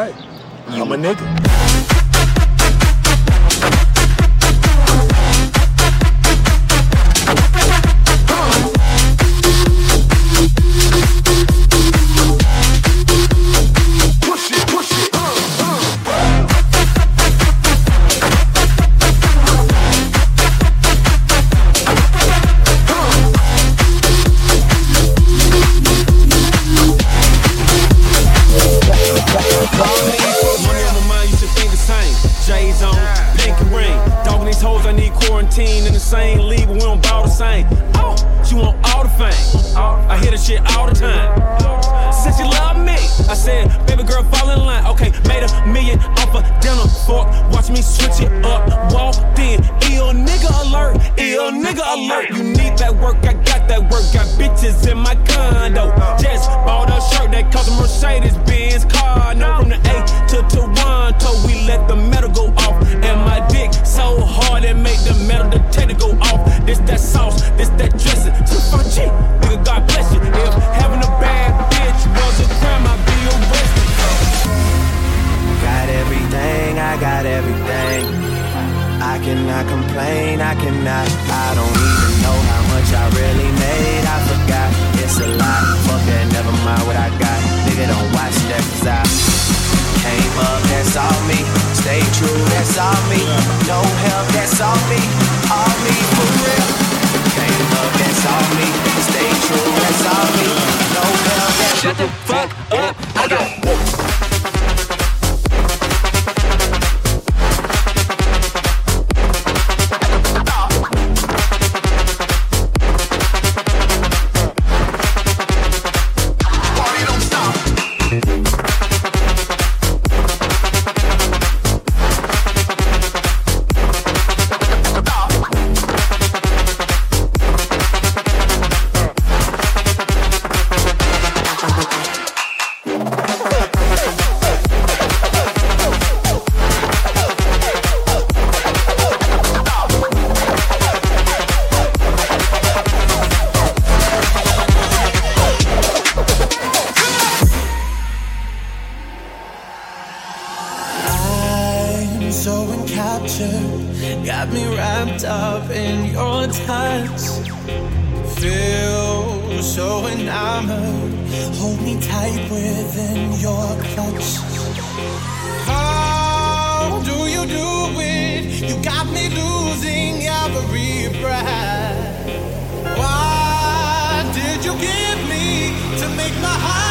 right. You I'm a nigga. Switch it up. Walked in, ill nigga alert, ill nigga alert. You need that work, I got that work. Got bitches in my condo. Just bought a shirt that cost a Mercedes Benz car. No, from the A to Toronto, we let the metal go off. And my dick so hard it make the metal detector go off. This that sauce, this that dressing. Too for G, nigga, God bless you. If having a bad bitch was a crime, I'd be arrested. Everything, I got everything. I cannot complain, I cannot. I don't even know how much I really made. I forgot, it's a lot. Fuck that, never mind what I got. Nigga, don't watch that, cause I came up, that's all me. Stay true, that's all me. No help, that's all me. All me for real. Came up, that's all me. Stay true, that's all me. No help, that's Shut the fuck up, I got. Feel so enamored, hold me tight within your clutch. How do you do it? You got me losing every breath. What did you give me to make my heart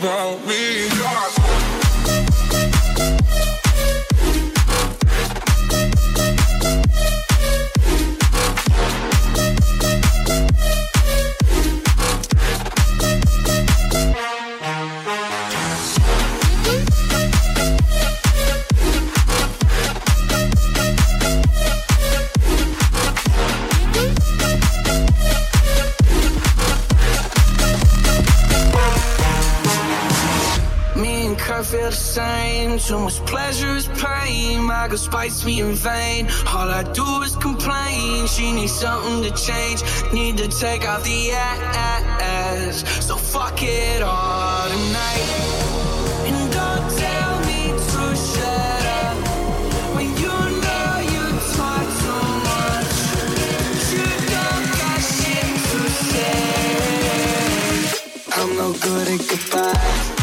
about me. Spites me in vain. All I do is complain. She needs something to change. Need to take out the ass. So fuck it all tonight. And don't tell me to shut up when you know you talk too much. You don't got shit to say. I'm no good at goodbye.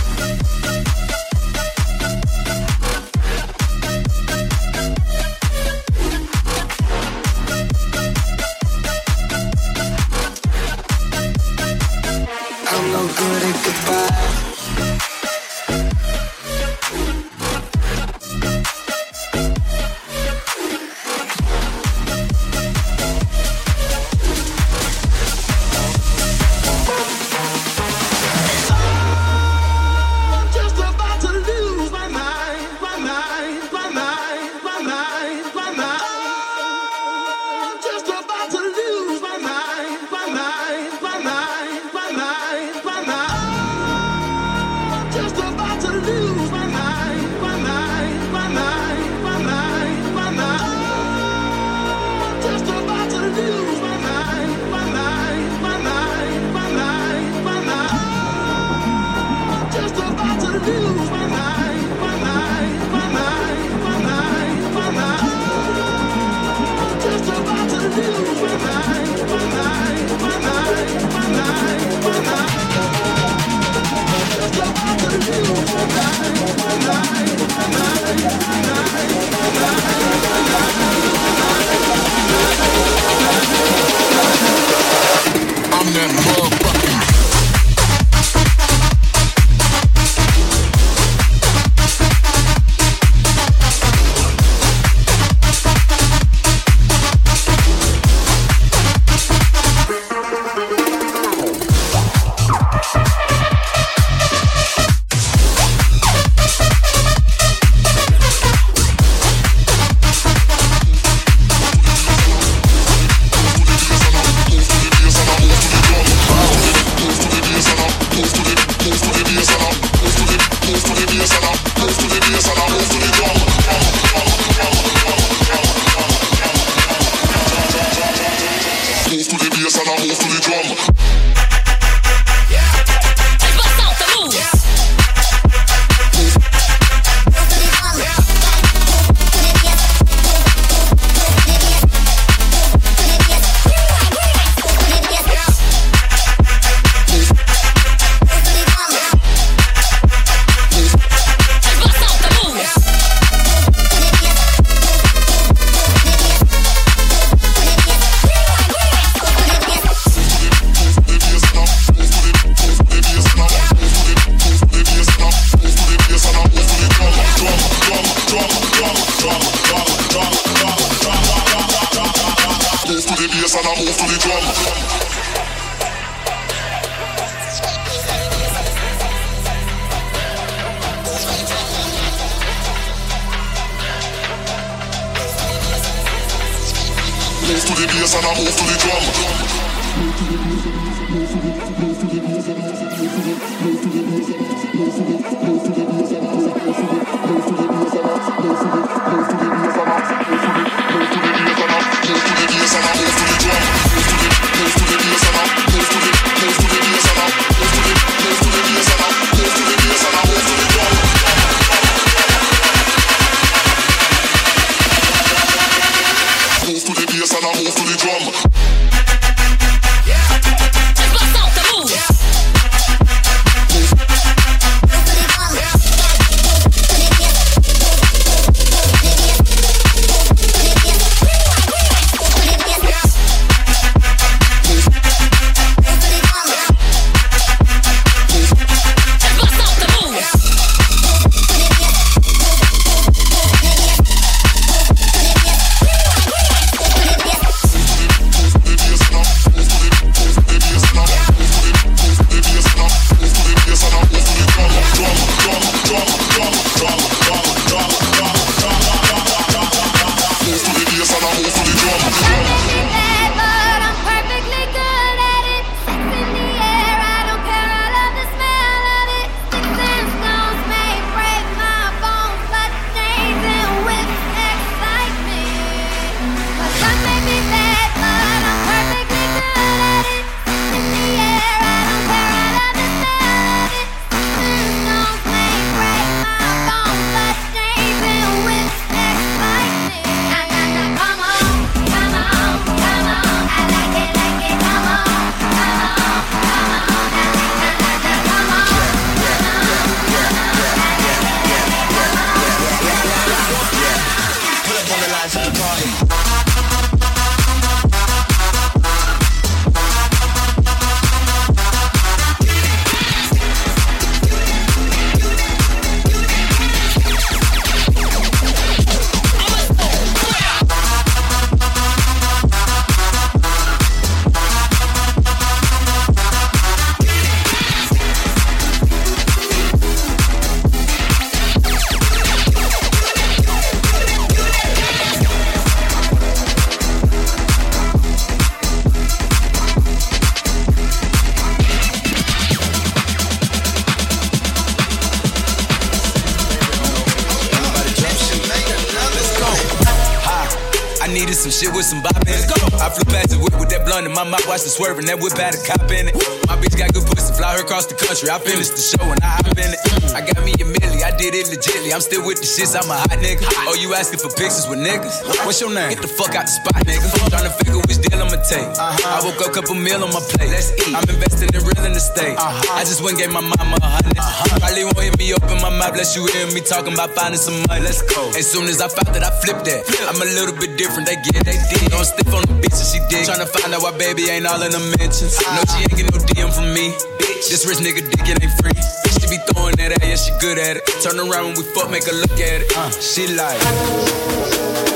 and I move to the drum. Watch the swerving, that whip had a cop in it. My bitch got good pussy, fly her across the country. I finished the show and I hop in it. I got me a milli, I did it legitly. I'm still with the shits, I'm a hot nigga. Oh, you asking for pictures with niggas? What's your name? Get the fuck out the spot, nigga. Trying to figure which deal I'ma take. Uh-huh. I woke up, couple meal on my plate. Let's eat. I'm investing in real estate. Uh-huh. I just went and gave my mama a hundred. Uh-huh. Probably won't hear me open my mouth, bless you hear me talking about finding some money. Let's go. As soon as I found that, I flipped that. I'm a little bit different, they get, they did. Don't stiff on the bitch and she did. Trying to find out why baby ain't all in the mentions. No, she ain't get no DM from me. Bitch, this rich nigga dick, it ain't free. She be throwing that at, yeah, she good at it. Turn around when we fuck, make her look at it. Uh, she like.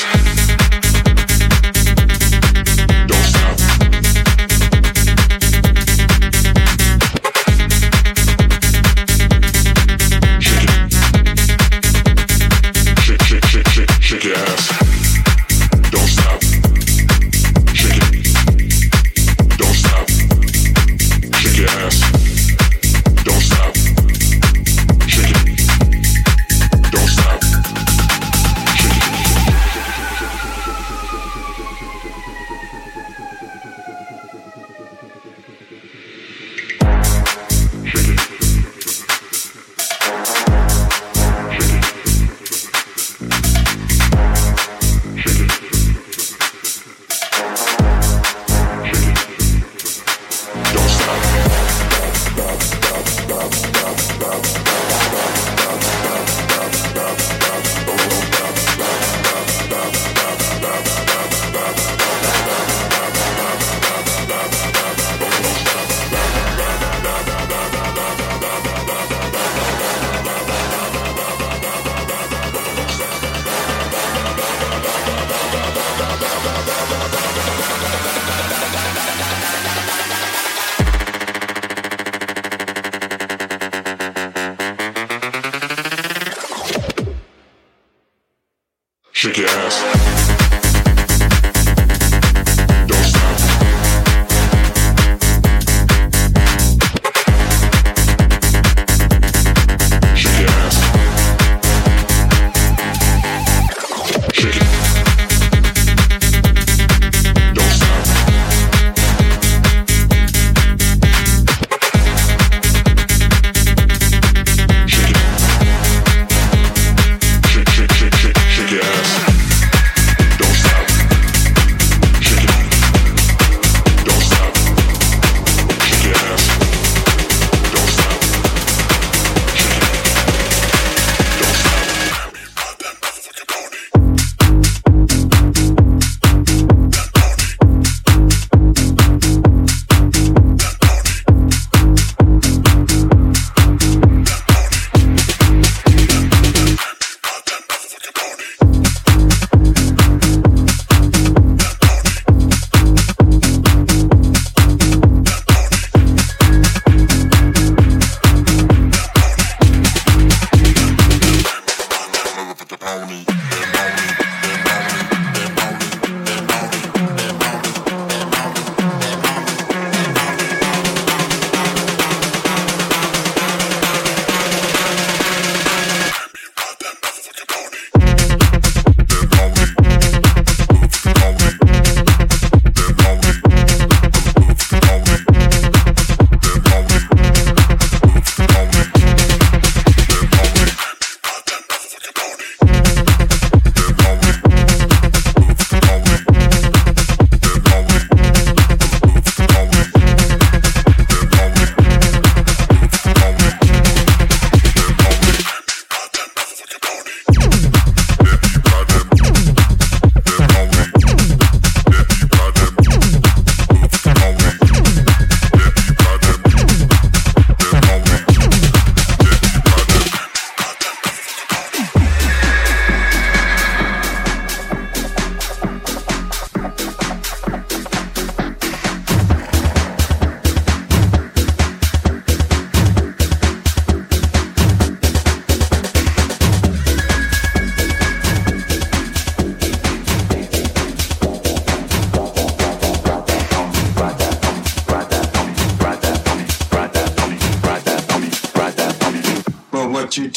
House.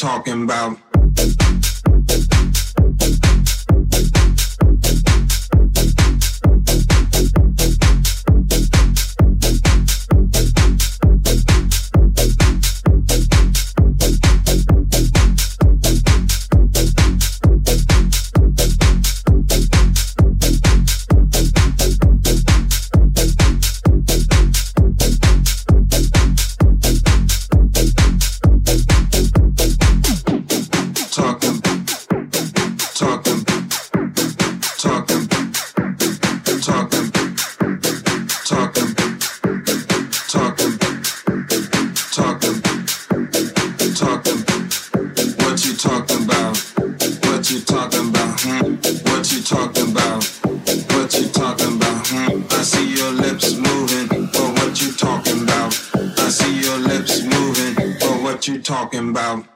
talking about talking about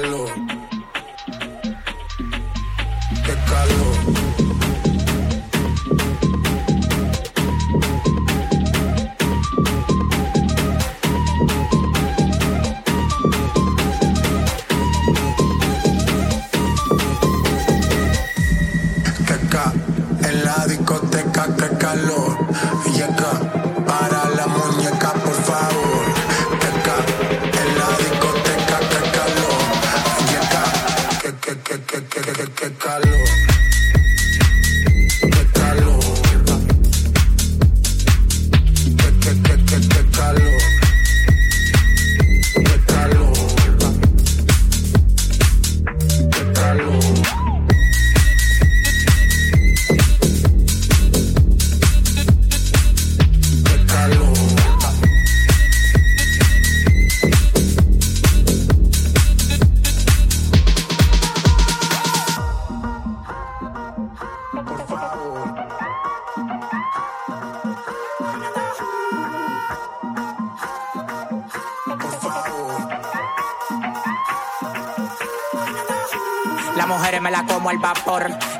calor.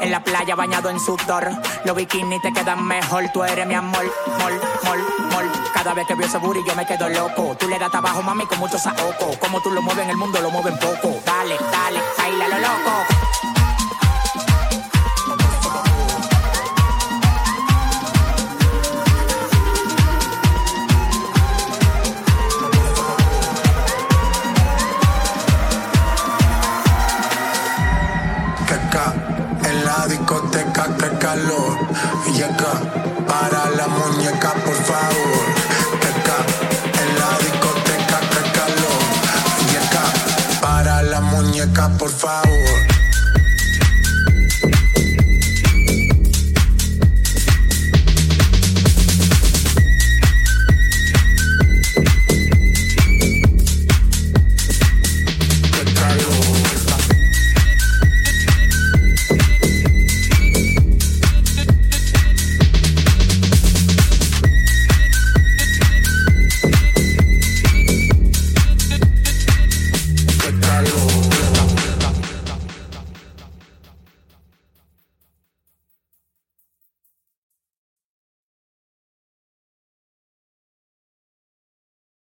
En la playa bañado en sudor. Los bikinis te quedan mejor. Tú eres mi amor, mol, mol, mol. Cada vez que veo ese y yo me quedo loco. Tú le das trabajo, mami, con mucho saoco. Como tú lo mueves en el mundo, lo mueven poco. Dale, dale, baila lo loco. discoteca, que calor. Y acá, para la muñeca, por favor.